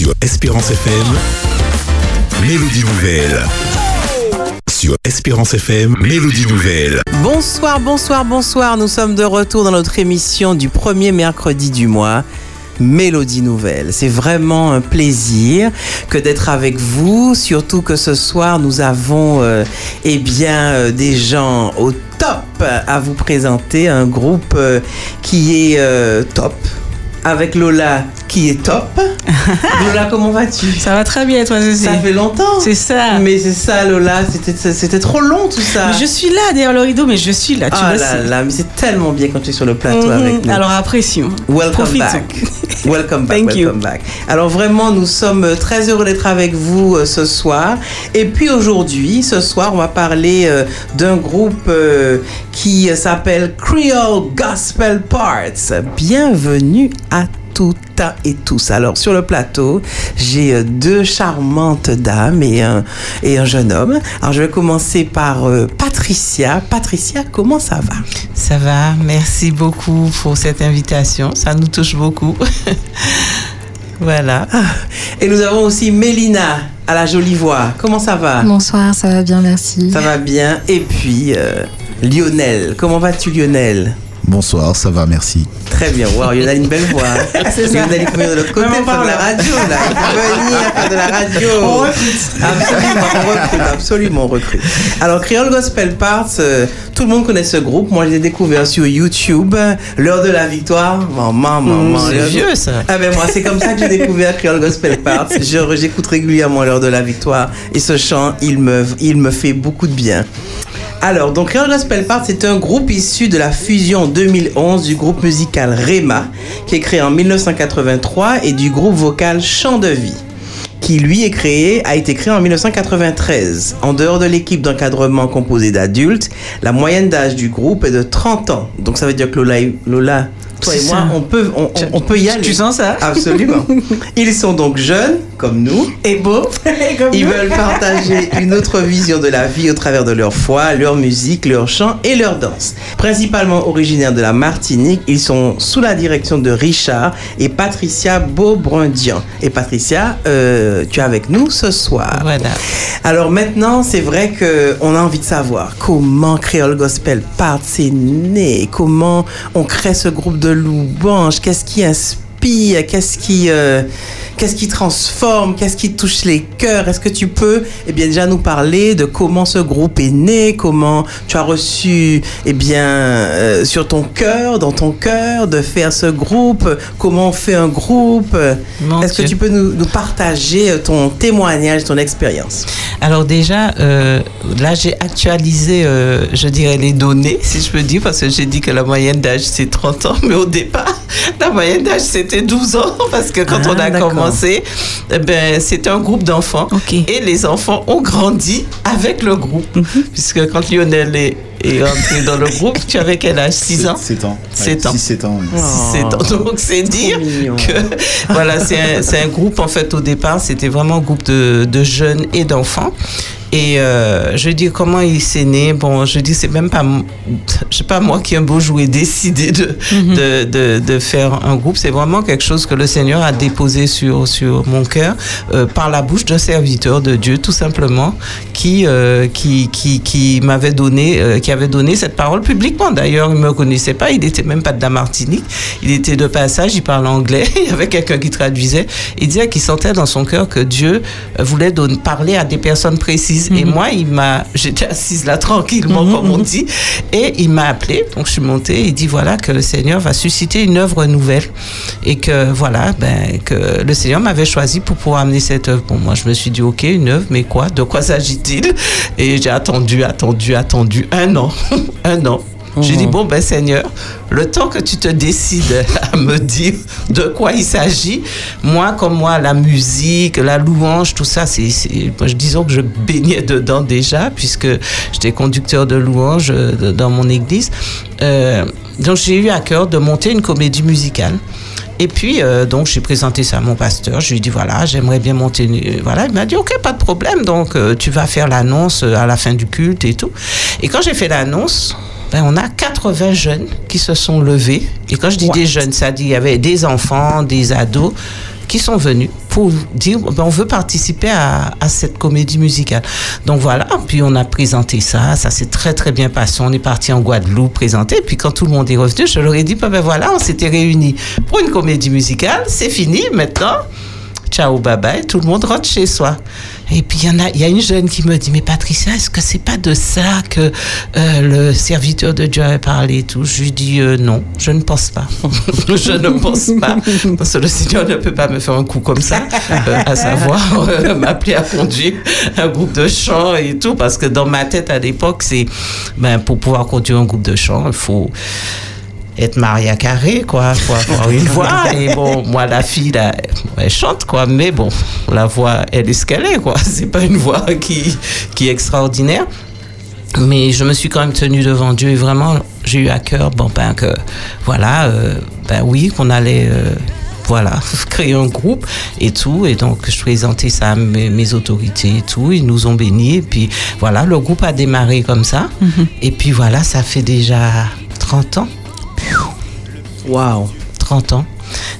sur Espérance FM. Mélodie Nouvelle. Sur Espérance FM, Mélodie Nouvelle. Bonsoir, bonsoir, bonsoir. Nous sommes de retour dans notre émission du premier mercredi du mois. Mélodie Nouvelle. C'est vraiment un plaisir que d'être avec vous, surtout que ce soir nous avons euh, eh bien euh, des gens au top à vous présenter, un groupe euh, qui est top avec Lola qui est top. Lola, comment vas-tu? Ça va très bien, toi aussi. Ça fait longtemps. C'est ça. Mais c'est ça, Lola, c'était trop long tout ça. Mais je suis là derrière le rideau, mais je suis là, tu Ah le là là, mais c'est tellement bien quand tu es sur le plateau Mhm. avec nous. Alors apprécions. Welcome Profitons. back. Welcome back. Thank you. welcome back. Alors vraiment, nous sommes euh, très heureux d'être avec vous euh, ce soir. Et puis aujourd'hui, ce soir, on va parler euh, d'un groupe euh, qui s'appelle Creole Gospel Parts. Bienvenue à toutes et tous. Alors sur le plateau, j'ai euh, deux charmantes dames et un, et un jeune homme. Alors je vais commencer par euh, Patricia. Patricia, comment ça va? Ça va, merci beaucoup pour cette invitation, ça nous touche beaucoup. voilà. Et nous avons aussi Mélina à la jolie voix. Comment ça va? Bonsoir, ça va bien, merci. Ça va bien. Et puis euh, Lionel. Comment vas-tu Lionel? Bonsoir, ça va, merci. Très bien. Wow, Lionel a une belle voix. Lionel, il faut venir de l'autre côté faire de la radio. Là. Il faut venir faire de la radio. On recrute. Absolument, on recrute. Absolument, on recrute. Alors, Creole Gospel Parts, euh, tout le monde connaît ce groupe. Moi, je l'ai découvert sur YouTube. L'heure de la victoire. Maman, maman. c'est l'heure de- vieux, ça. Ah ben moi, c'est comme ça que j'ai découvert Creole Gospel Parts. J'écoute régulièrement l'heure de la victoire et ce chant, il me, il me fait beaucoup de bien. Alors, donc Creole Gospel Parts, c'est un groupe issu de la fusion en 2011 du groupe musical Rema, qui est créé en 1983, et du groupe vocal Chant de Vie qui lui est créé, a été créé en 1993. En dehors de l'équipe d'encadrement composée d'adultes, la moyenne d'âge du groupe est de 30 ans. Donc ça veut dire que Lola, et- Lola toi et moi, on peut, on, on- on peut y aller. Tu sens ça? Absolument. Ils sont donc jeunes, comme nous, Et beau. Comme ils nous. veulent partager une autre vision de la vie au travers de leur foi, leur musique, leur chant et leur danse. Principalement originaires de la Martinique, ils sont sous la direction de Richard et Patricia Beaubrundian. Et Patricia, euh, tu es avec nous ce soir. Voilà. Alors maintenant, c'est vrai que on a envie de savoir comment Créole Gospel part, c'est né, comment on crée ce groupe de louanges, qu'est-ce qui inspire, qu'est-ce qui, euh, qu'est-ce qui transforme, qu'est-ce qui touche les cœurs? Est-ce que tu peux, eh bien, déjà nous parler de comment ce groupe est né, comment tu as reçu, eh bien, euh, sur ton cœur, dans ton cœur, de faire ce groupe, comment on fait un groupe? Est-ce que tu peux nous, nous partager ton témoignage, ton expérience? Alors déjà, euh, là j'ai actualisé, euh, je dirais, les données, si je peux dire, parce que j'ai dit que la moyenne d'âge c'est 30 ans, mais au départ, la moyenne d'âge c'était 12 ans, parce que quand Ah, on a commencé, eh ben, c'était un groupe d'enfants. Et les enfants ont grandi avec le groupe. Mhm. Puisque quand Lionel est, est entré dans le groupe, tu avais quel âge? 6 ans? 7 ans. Sept ans. 6-7 ans, oui. Oh. c'est donc c'est dire mignon. que voilà c'est un, c'est un groupe en fait au départ c'était vraiment un groupe de, de jeunes et d'enfants et euh, je dis comment il s'est né? Bon je dis c'est même pas sais pas moi qui un beau jour ai décidé de, de, de, de faire un groupe. C'est vraiment quelque chose que le Seigneur a déposé sur sur mon cœur euh, par la bouche d'un serviteur de Dieu tout simplement qui euh, qui qui, qui m'avait donné euh, qui avait donné cette parole publiquement. D'ailleurs il me connaissait pas. Il était même pas de la Martinique. Il était de passage il parlait anglais. Il y avait quelqu'un qui traduisait. Il disait qu'il sentait dans son cœur que Dieu voulait donner, parler à des personnes précises et moi il m'a j'étais assise là tranquillement comme on dit. Et il m'a appelé. Donc je suis montée il dit voilà que le Seigneur va susciter une œuvre nouvelle. Et que voilà ben que le Seigneur m'avait choisi pour pouvoir amener cette œuvre. Bon moi je me suis dit ok une œuvre mais quoi? De quoi s'agit-il? Et j'ai attendu attendu attendu un an. Un an j'ai dit, bon, ben Seigneur, le temps que tu te décides à me dire de quoi il s'agit, moi, comme moi, la musique, la louange, tout ça, c'est, disons que je baignais dedans déjà, puisque j'étais conducteur de louange euh, dans mon église. Euh, donc, j'ai eu à cœur de monter une comédie musicale. Et puis, euh, donc, j'ai présenté ça à mon pasteur. Je lui ai dit, voilà, j'aimerais bien monter. une- Voilà, il m'a dit, OK, pas de problème. Donc, euh, tu vas faire l'annonce à la fin du culte et tout. Et quand j'ai fait l'annonce, ben, on a 80 jeunes qui se sont levés. Et quand je dis des jeunes, ça dit, il y avait des enfants, des ados. qui sont venus pour dire ben, on veut participer à, à cette comédie musicale. Donc voilà, puis on a présenté ça, ça s'est très très bien passé. On est parti en Guadeloupe présenter, puis quand tout le monde est revenu, je leur ai dit ben, ben voilà, on s'était réunis pour une comédie musicale, c'est fini maintenant. Ciao, bye bye, tout le monde rentre chez soi. Et puis il y a, il une jeune qui me dit, mais Patricia, est-ce que c'est pas de ça que euh, le serviteur de Dieu a parlé et tout? Je lui dis euh, non, je ne pense pas. je ne pense pas parce que le Seigneur ne peut pas me faire un coup comme ça, euh, à savoir m'appeler à conduire un groupe de chant et tout, parce que dans ma tête à l'époque, c'est, ben pour pouvoir conduire un groupe de chant, il faut être Maria Carré, quoi. Faut avoir une voix. Et bon, moi, la fille, là, elle chante, quoi. Mais bon, la voix, elle est ce qu'elle est, quoi. C'est pas une voix qui, qui est extraordinaire. Mais je me suis quand même tenue devant Dieu et vraiment, j'ai eu à cœur, bon, ben, que, voilà, euh, ben oui, qu'on allait, euh, voilà, créer un groupe et tout. Et donc, je présentais ça à mes, mes autorités et tout. Ils nous ont bénis. Et puis, voilà, le groupe a démarré comme ça. Et puis, voilà, ça fait déjà 30 ans. Waouh. 30 ans.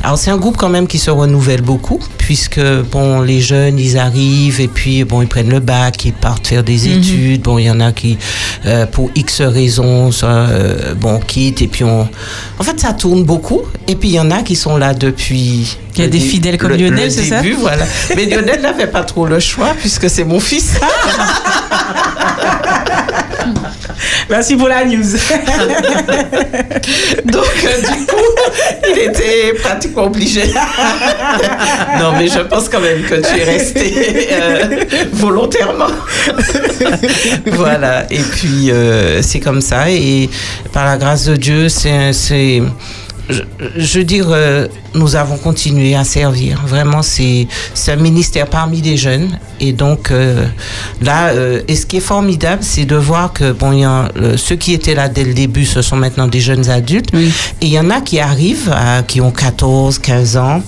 Alors c'est un groupe quand même qui se renouvelle beaucoup puisque bon les jeunes ils arrivent et puis bon ils prennent le bac ils partent faire des études. Bon il y en a qui euh, pour X raisons ça, euh, bon quittent et puis on en fait ça tourne beaucoup. Et puis il y en a qui sont là depuis Il y a des fidèles comme le- Lionel, c'est ça voilà. Mais Lionel n'avait pas trop le choix puisque c'est mon fils Merci pour la news. Donc, euh, du coup, il était pratiquement obligé. non, mais je pense quand même que tu es resté euh, volontairement. voilà. Et puis, euh, c'est comme ça. Et par la grâce de Dieu, c'est. Je, je veux dire, euh, nous avons continué à servir. Vraiment, c'est c'est un ministère parmi les jeunes. Et donc, euh, là, euh, et ce qui est formidable, c'est de voir que, bon, il y a, euh, ceux qui étaient là dès le début, ce sont maintenant des jeunes adultes. Oui. Et il y en a qui arrivent, à- qui ont 14, 15 ans.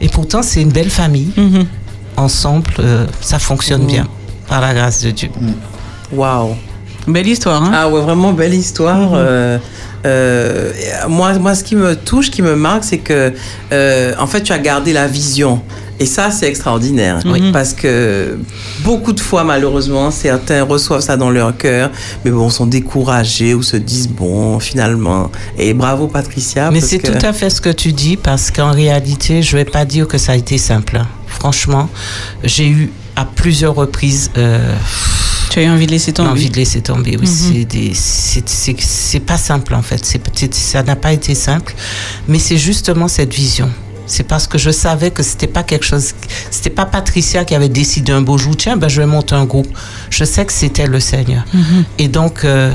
Et pourtant, c'est une belle famille. Mhm. Ensemble, euh, ça fonctionne bien, par la grâce de Dieu. Waouh. Belle histoire, hein? Ah ouais, vraiment belle histoire. Euh, euh, moi, moi, ce qui me touche, qui me marque, c'est que, euh, en fait, tu as gardé la vision. Et ça, c'est extraordinaire. Oui. Parce que beaucoup de fois, malheureusement, certains reçoivent ça dans leur cœur, mais bon, sont découragés ou se disent, bon, finalement. Et bravo, Patricia. Mais c'est que- tout à fait ce que tu dis parce qu'en réalité, je vais pas dire que ça a été simple. Franchement, j'ai eu à plusieurs reprises euh, Tu as eu envie de laisser tomber? envie de laisser tomber. Oui, c'est des- c'est- pas simple en fait. C'est peut-être ça n'a pas été simple, mais c'est justement cette vision. C'est parce que je savais que c'était pas quelque chose, c'était pas Patricia qui avait décidé un beau jour, tiens, ben je vais monter un groupe. Je sais que c'était le Seigneur. Et donc, euh,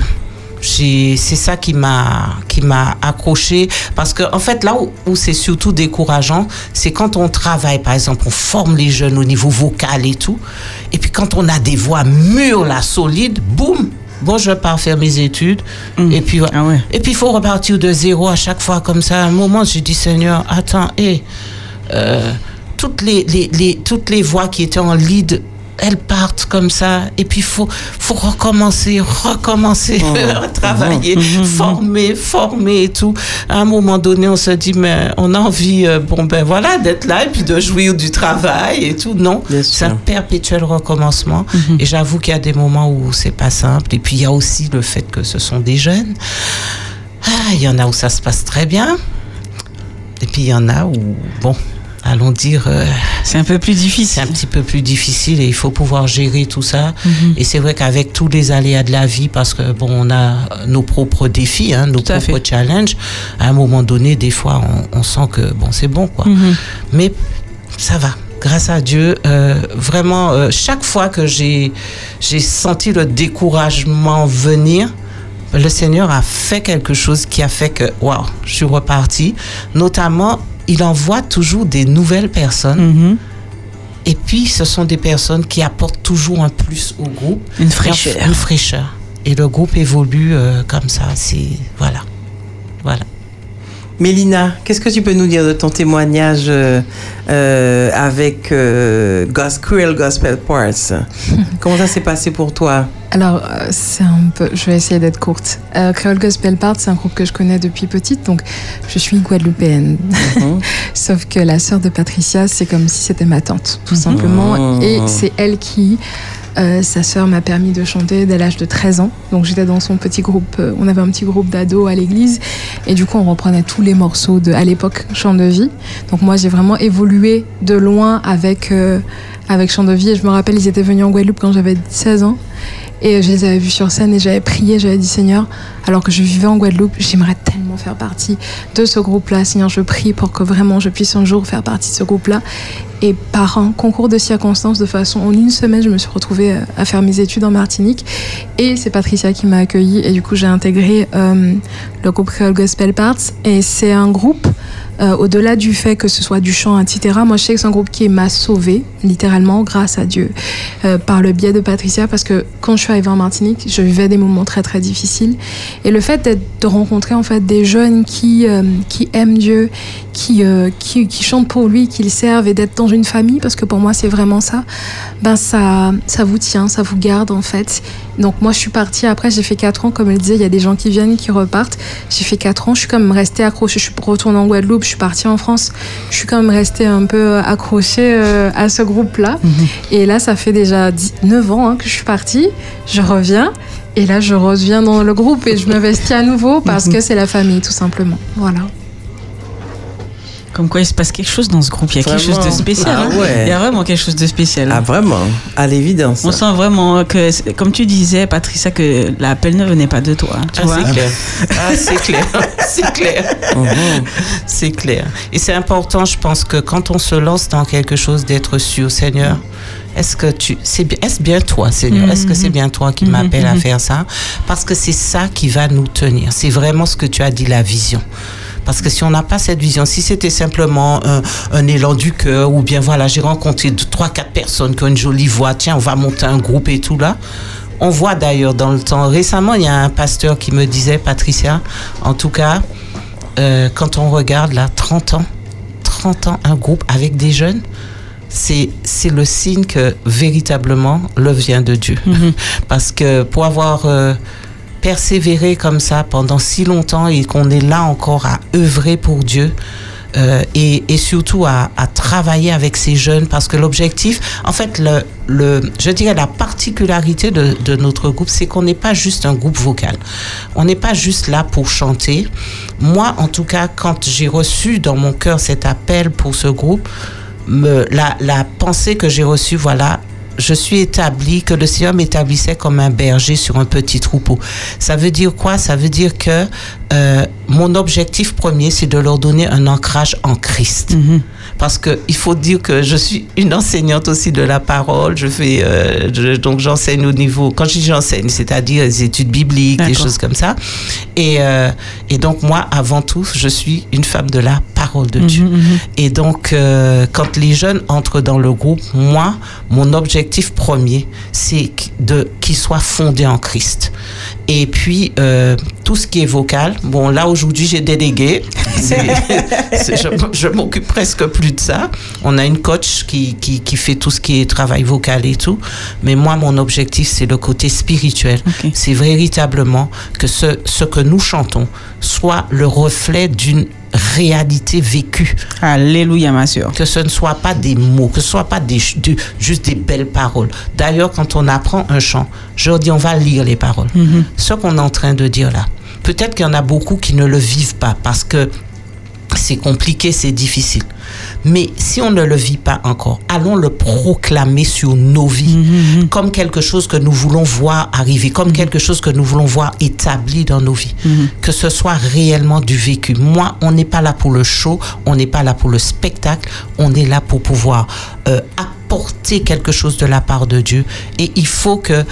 c'est ça qui m'a qui m'a accroché. Parce que en fait là où, où c'est surtout décourageant c'est quand on travaille par exemple on forme les jeunes au niveau vocal et tout. Et puis quand on a des voix mûres là solides boum bon je pars faire mes études. Et puis Ah ouais. et puis il faut repartir de zéro à chaque fois comme ça. À un moment j'ai dit Seigneur attends et toutes les, les, les- toutes les voix qui étaient en lead, elles partent comme ça. Et puis, il faut, faut recommencer, recommencer, travailler, former, former et tout. À un moment donné, on se dit, mais on a envie, euh, bon, ben voilà, d'être là et puis de jouir du travail et tout. Non, c'est un perpétuel recommencement. Et j'avoue qu'il y a des moments où c'est pas simple. Et puis, il y a aussi le fait que ce sont des jeunes. Ah, il y en a où ça se passe très bien. Et puis, il y en a où, bon, allons dire, euh, C'est un peu plus c'est difficile. un petit peu plus difficile et il faut pouvoir gérer tout ça. Et c'est vrai qu'avec tous les aléas de la vie, parce que bon, on a nos propres défis, hein, nos propres fait. challenges, à un moment donné, des fois, on, on sent que bon, c'est bon, quoi. Mais ça va. Grâce à Dieu, euh, vraiment, euh, chaque fois que j'ai j'ai senti le découragement venir, le Seigneur a fait quelque chose qui a fait que, waouh, je suis reparti. Notamment, il envoie toujours des nouvelles personnes. Mhm. Et puis, ce sont des personnes qui apportent toujours un plus au groupe. Une fraîcheur. Une fraîcheur. Et le groupe évolue euh, comme ça. C'est voilà, voilà. Mélina, qu'est-ce que tu peux nous dire de ton témoignage euh, euh, avec euh, Cruel Gospel Parts? Comment ça s'est passé pour toi? Alors, euh, c'est un peu. Je vais essayer d'être courte. Creole Gospel Parts, c'est un groupe que je connais depuis petite, donc je suis guadeloupéenne. Mhm. Sauf que la sœur de Patricia, c'est comme si c'était ma tante, tout simplement. Mhm. Et c'est elle qui. Euh, sa sœur m'a permis de chanter dès l'âge de 13 ans. Donc j'étais dans son petit groupe, euh, on avait un petit groupe d'ados à l'église et du coup on reprenait tous les morceaux de, à l'époque, Chant de vie. Donc moi j'ai vraiment évolué de loin avec, euh, avec Chant de vie et je me rappelle ils étaient venus en Guadeloupe quand j'avais 16 ans et je les avais vus sur scène et j'avais prié, j'avais dit Seigneur, alors que je vivais en Guadeloupe, j'aimerais tellement faire partie de ce groupe-là. Seigneur, je prie pour que vraiment je puisse un jour faire partie de ce groupe-là. Et par un concours de circonstances, de façon, en une semaine, je me suis retrouvée euh, à faire mes études en Martinique. Et c'est Patricia qui m'a accueillie. Et du coup, j'ai intégré euh, le groupe Creole Gospel Parts. Et c'est un groupe, euh, au-delà du fait que ce soit du chant, etc., moi, je sais que c'est un groupe qui m'a sauvée, littéralement, grâce à Dieu, par le biais de Patricia. Parce que quand je suis arrivée en Martinique, je vivais des moments très, très difficiles. Et le fait de rencontrer, en fait, des jeunes qui, euh, qui aiment Dieu, qui, euh, qui, qui chantent pour lui, qui le servent et d'être dans une famille, parce que pour moi c'est vraiment ça, ben ça, ça vous tient, ça vous garde en fait. Donc moi je suis partie, après j'ai fait 4 ans, comme elle disait, il y a des gens qui viennent, qui repartent. J'ai fait 4 ans, je suis quand même restée accrochée, je suis retournée en Guadeloupe, je suis partie en France, je suis quand même restée un peu accrochée euh, à ce groupe-là. Et là ça fait déjà 10 9 ans hein, que je suis partie, je reviens. Et là, je reviens dans le groupe et je m'investis à nouveau parce que c'est la famille, tout simplement. Voilà. Comme quoi, il se passe quelque chose dans ce groupe. Il y a quelque chose de spécial. Ah hein. ouais. Il y a vraiment quelque chose de spécial. Ah, vraiment À l'évidence. On sent vraiment que, c'est- comme tu disais, Patricia, que l'appel ne venait pas de toi. Tu Ah, vois c'est clair. Ah, c'est clair. c'est clair. Mhm. C'est clair. Et c'est important, je pense, que quand on se lance dans quelque chose, d'être sûr, Seigneur, est-ce que tu, c'est bien, est-ce bien toi, Seigneur? Est-ce que c'est bien toi qui m'appelle à faire ça? Parce que c'est ça qui va nous tenir. C'est vraiment ce que tu as dit, la vision. Parce que si on n'a pas cette vision, si c'était simplement un, un élan du cœur, ou bien voilà, j'ai rencontré trois, quatre personnes qui ont une jolie voix, tiens, on va monter un groupe et tout là. On voit d'ailleurs dans le temps, récemment, il y a un pasteur qui me disait, Patricia, en tout cas, euh, quand on regarde là, 30 ans, 30 ans, un groupe avec des jeunes, c'est, c'est le signe que véritablement l'œuvre vient de Dieu. Parce que pour avoir euh, persévéré comme ça pendant si longtemps et qu'on est là encore à œuvrer pour Dieu, euh, et, et surtout à, à travailler avec ces jeunes parce que l'objectif, en fait, le, le, je dirais la particularité de, de notre groupe, c'est qu'on n'est pas juste un groupe vocal. On n'est pas juste là pour chanter. Moi, en tout cas, quand j'ai reçu dans mon cœur cet appel pour ce groupe, la, la pensée que j'ai reçue, voilà, je suis établi, que le Seigneur m'établissait comme un berger sur un petit troupeau. Ça veut dire quoi? Ça veut dire que euh, mon objectif premier, c'est de leur donner un ancrage en Christ. Parce que il faut dire que je suis une enseignante aussi de la parole. Je fais euh, je- donc j'enseigne au niveau quand je dis j'enseigne, c'est-à-dire les études bibliques, des choses comme ça. Et euh, et donc moi, avant tout, je suis une femme de la parole de Dieu. Et donc euh, quand les jeunes entrent dans le groupe, moi, mon objectif premier, c'est de qu'ils soient fondés en Christ. Et puis euh, tout ce qui est vocal, bon là aujourd'hui j'ai délégué. Je m'occupe presque plus de ça. On a une coach qui, qui, qui fait tout ce qui est travail vocal et tout. Mais moi, mon objectif, c'est le côté spirituel. C'est véritablement que ce, ce que nous chantons soit le reflet d'une réalité vécue. Alléluia, ma soeur. Que ce ne soit pas des mots, que ce soit pas des, juste des belles paroles. D'ailleurs, quand on apprend un chant, je leur dis, on va lire les paroles. Ce qu'on est en train de dire là. Peut-être qu'il y en a beaucoup qui ne le vivent pas parce que c'est compliqué, c'est difficile. Mais si on ne le vit pas encore, allons le proclamer sur nos vies comme quelque chose que nous voulons voir arriver, comme quelque chose que nous voulons voir établi dans nos vies. Que ce soit réellement du vécu. Moi, on n'est pas là pour le show, on n'est pas là pour le spectacle, on est là pour pouvoir euh, apporter quelque chose de la part de Dieu. Et il faut que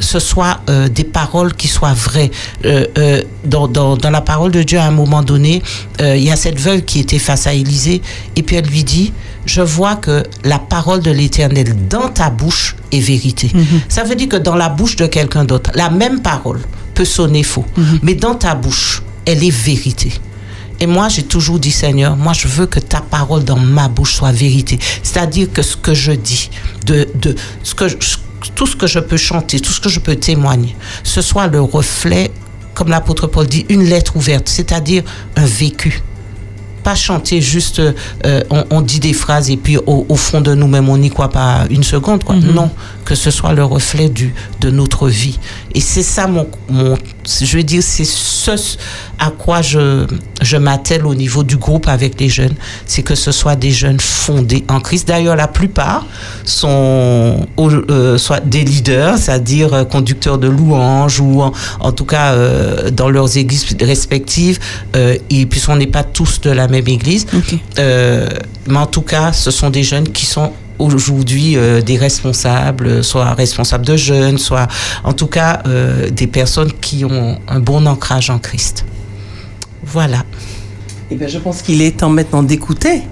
ce soit euh, des paroles qui soient vraies. Euh, euh, dans, dans, dans la parole de Dieu, à un moment donné, il y a cette veuve qui était face à Élisée, et puis elle lui dit, je vois que la parole de l'Éternel dans ta bouche est vérité. Ça veut dire que dans la bouche de quelqu'un d'autre, la même parole peut sonner faux, mais dans ta bouche, elle est vérité. Et moi, j'ai toujours dit, Seigneur, moi, je veux que ta parole dans ma bouche soit vérité. C'est-à-dire que ce que je dis, de, de, ce que, je- tout ce que je peux chanter, tout ce que je peux témoigner, ce soit le reflet, comme l'apôtre Paul dit, une lettre ouverte, c'est-à-dire un vécu pas chanter juste, euh, on, on dit des phrases et puis au, au fond de nous-mêmes, on n'y croit pas une seconde. Quoi. Non, que ce soit le reflet du, de notre vie. Et c'est ça mon, mon, je veux dire, c'est ce à quoi je, je m'attelle au niveau du groupe avec les jeunes, c'est que ce soit des jeunes fondés en Christ. D'ailleurs, la plupart sont euh, soit des leaders, c'est-à-dire euh, conducteurs de louanges ou en, en tout cas euh, dans leurs églises respectives. Euh, et puis on n'est pas tous de la même église. Euh, mais en tout cas, ce sont des jeunes qui sont aujourd'hui euh, des responsables, soit responsables de jeunes, soit en tout cas euh, des personnes qui ont un bon ancrage en Christ. Voilà. Eh bien, je pense qu'il est temps maintenant d'écouter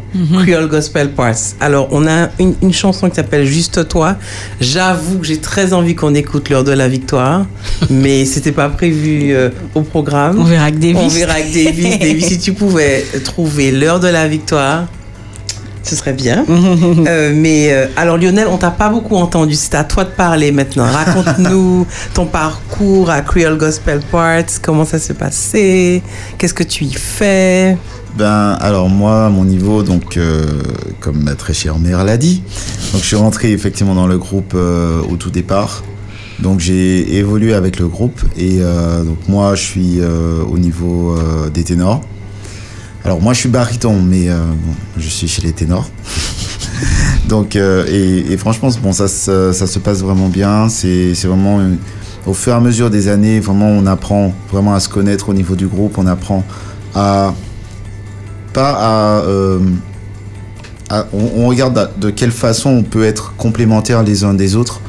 Creole Gospel Parts. Alors, on a une, une chanson qui s'appelle Juste toi. J'avoue que j'ai très envie qu'on écoute l'heure de la victoire, mais c'était pas prévu euh, au programme. On verra avec Davis. On verra avec Davis. Davis, si tu pouvais trouver l'heure de la victoire, ce serait bien. Euh, mais euh, alors Lionel, on t'a pas beaucoup entendu. C'est à toi de parler maintenant. Raconte-nous ton parcours à Creole Gospel Parts. Comment ça s'est passé? Qu'est-ce que tu y fais? Ben, alors moi, à mon niveau, donc, euh, comme ma très chère mère l'a dit, donc je suis rentré effectivement dans le groupe euh, au tout départ. Donc j'ai évolué avec le groupe et euh, donc moi je suis euh, au niveau euh, des ténors. Alors moi je suis baryton mais euh, je suis chez les ténors. donc euh, et, franchement ça, se- passe vraiment bien. C'est vraiment une- au fur et à mesure des années vraiment on apprend vraiment à se connaître au niveau du groupe. On apprend à pas à, euh, on, on regarde de quelle façon on peut être complémentaires les uns des autres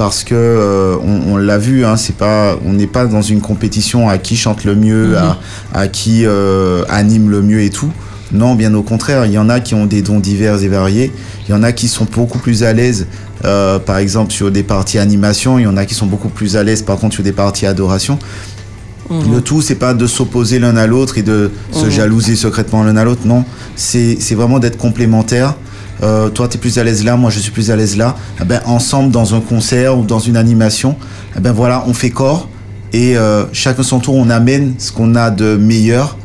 parce que euh, on, on l'a vu hein, c'est pas on n'est pas dans une compétition à qui chante le mieux à, à qui euh, anime le mieux et tout. Non bien au contraire il y en a qui ont des dons divers et variés. Il y en a qui sont beaucoup plus à l'aise euh, par exemple sur des parties animation. Il y en a qui sont beaucoup plus à l'aise par contre sur des parties adoration. Le tout, c'est pas de s'opposer l'un à l'autre et de se jalouser secrètement l'un à l'autre. Non, c'est c'est vraiment d'être complémentaires. Euh, toi, tu es plus à l'aise là, moi, je suis plus à l'aise là. Eh ben, ensemble, dans un concert ou dans une animation, eh ben, voilà, on fait corps et euh, chacun son tour, on amène ce qu'on a de meilleur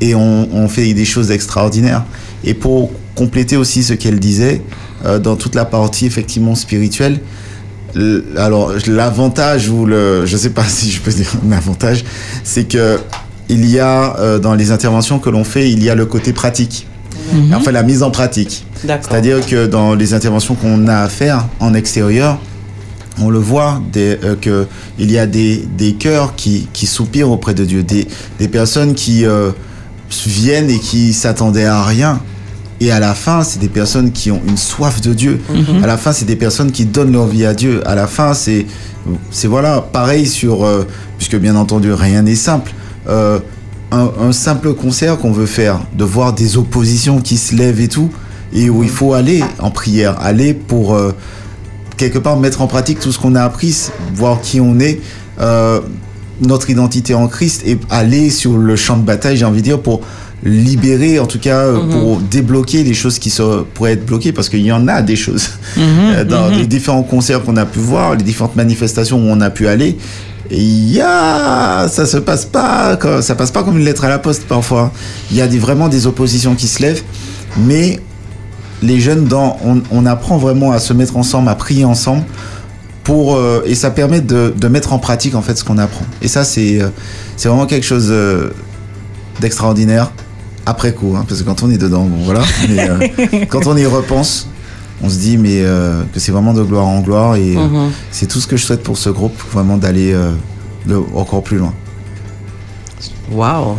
et on, fait des choses extraordinaires. Et pour compléter aussi ce qu'elle disait, euh, dans toute la partie effectivement spirituelle, alors l'avantage ou le je sais pas si je peux dire un avantage c'est que il y a dans les interventions que l'on fait il y a le côté pratique enfin la mise en pratique c'est-à-dire que dans les interventions qu'on a à faire en extérieur on le voit des, euh, que il y a des, des cœurs qui, qui soupirent auprès de Dieu des, des personnes qui euh, viennent et qui s'attendaient à rien et à la fin, c'est des personnes qui ont une soif de Dieu. À la fin, c'est des personnes qui donnent leur vie à Dieu. À la fin, c'est, c'est voilà, pareil sur, euh, puisque bien entendu, rien n'est simple. Un, un simple concert qu'on veut faire, de voir des oppositions qui se lèvent et tout, et où il faut aller en prière, aller pour euh, quelque part mettre en pratique tout ce qu'on a appris, voir qui on est, euh, notre identité en Christ, et aller sur le champ de bataille, j'ai envie de dire, pour libérer, en tout cas, euh, pour débloquer les choses qui pourraient être bloquées, parce qu'il y en a des choses Euh, dans les différents concerts qu'on a pu voir, les différentes manifestations où on a pu aller. Et il y a, ça se passe pas, comme- ça passe pas comme une lettre à la poste parfois. Il y a des, vraiment des oppositions qui se lèvent, mais les jeunes, dans, on, on apprend vraiment à se mettre ensemble, à prier ensemble, pour euh, et ça permet de, de mettre en pratique en fait ce qu'on apprend. Et ça, c'est euh, c'est vraiment quelque chose euh, d'extraordinaire après coup, hein, parce que quand on est dedans, bon voilà. Mais quand on y repense, on se dit mais euh, que c'est vraiment de gloire en gloire et euh, Mhm. c'est tout ce que je souhaite pour ce groupe, vraiment d'aller euh, encore plus loin. Waouh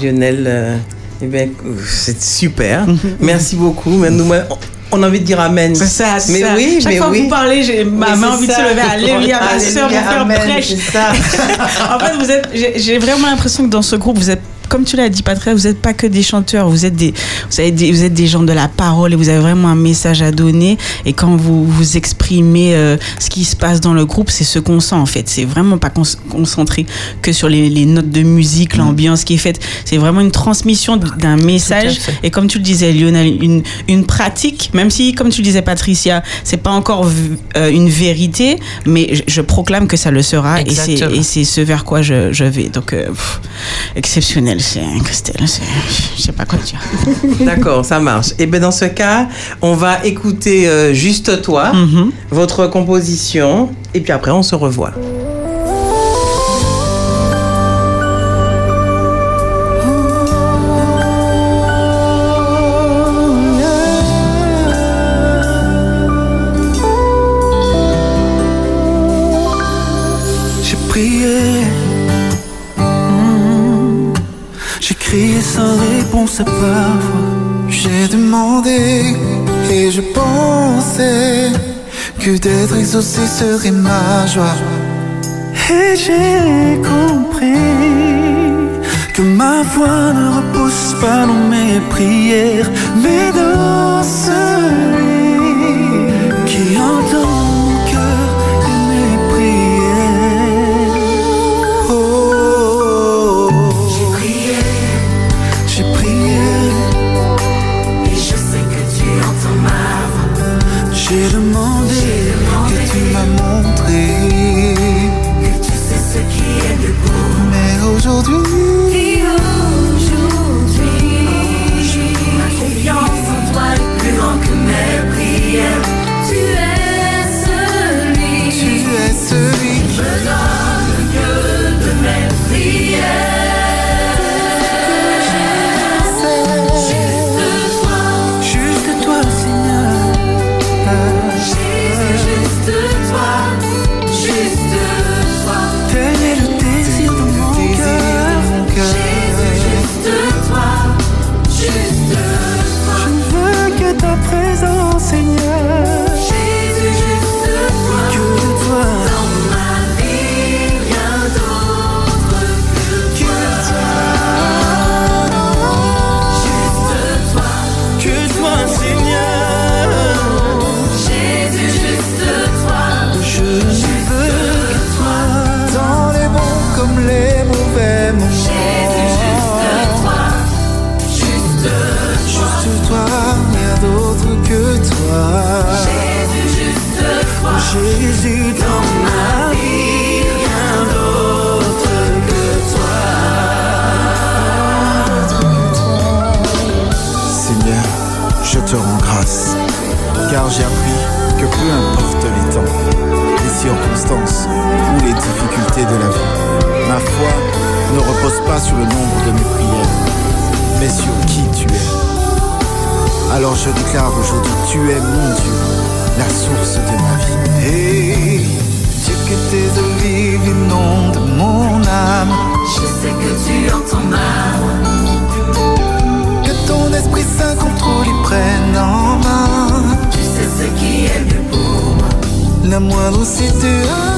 Lionel, euh, eh bien, euh, c'est super. Merci beaucoup. Mais nous, on- a envie de dire Amen. C'est ça, c'est Mais ça. oui, Chaque mais fois oui. que vous parlez, j'ai ma main envie de se lever. Alléluia, ma soeur, vous Alléluia, faire prêche. c'est ça. en fait, vous êtes, j'ai- j'ai vraiment l'impression que dans ce groupe, vous êtes comme tu l'as dit, Patrick, vous n'êtes pas que des chanteurs, vous êtes des, vous, avez des, vous êtes des gens de la parole et vous avez vraiment un message à donner. Et quand vous vous exprimez euh, ce qui se passe dans le groupe, c'est ce qu'on sent en fait. C'est vraiment pas concentré que sur les, les notes de musique, l'ambiance qui est faite. C'est vraiment une transmission d'un message. Et comme tu le disais, Lionel, une, une pratique, même si, comme tu le disais, Patricia, c'est pas encore euh, une vérité, mais je, je proclame que ça le sera. Et c'est, Exactement. et c'est ce vers quoi je, je vais. Donc, euh, pff, exceptionnel, c'est Christelle. c'est- Je sais pas quoi dire. D'accord, ça marche. Et bien dans ce cas, on va écouter euh, Juste toi, Mhm. votre composition, et puis après on se revoit. J'ai demandé et je pensais que d'être exaucé serait ma joie. Et j'ai compris que ma voix ne repose pas dans mes prières, mais dans celui qui entend aujourd'hui, la source de ma vie. Et Dieu que tes vives inondent mon âme. Je sais que tu entends ma voix. Que ton Esprit Saint contrôle et prenne en main. Tu sais ce qui est mieux pour moi. La moindre situation qui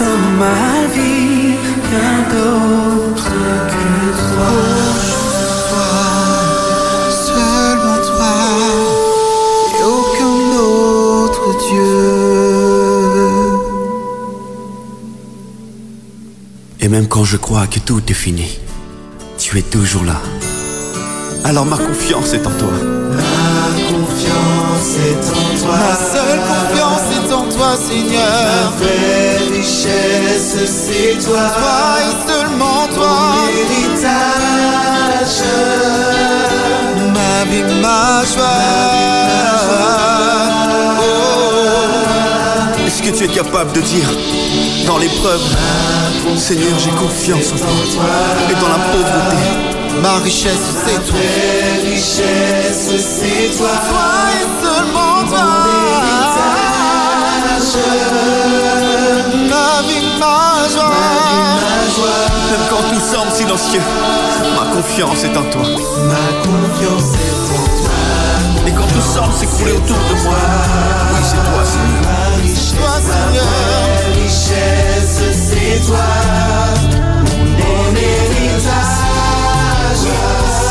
dans ma vie, rien d'autre que toi. Toi, seulement toi, et aucun autre Dieu. Et même quand je crois que tout est fini, tu es toujours là. Alors ma confiance est en toi. Ma confiance est en toi. Ma seule confiance toi, Seigneur. Ma vraie richesse, c'est toi. Toi et seulement toi. Mon héritage. Ma vie, ma joie. Oh. Est-ce que tu es capable de dire dans l'épreuve, Seigneur, j'ai confiance en toi. Et dans la pauvreté, Ma richesse, c'est toi. Vraie richesse, c'est toi. Toi même quand tout semble silencieux, ma confiance est en toi. Ma confiance est en toi. Et quand tout semble s'écrouler autour de moi, oui, c'est toi, Seigneur. Ma richesse, Toi, Seigneur. ma richesse, c'est toi. Mon héritage.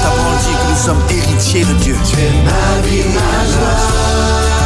Ta parole dit que nous sommes héritiers de Dieu. Tu es ma vie, ma joie.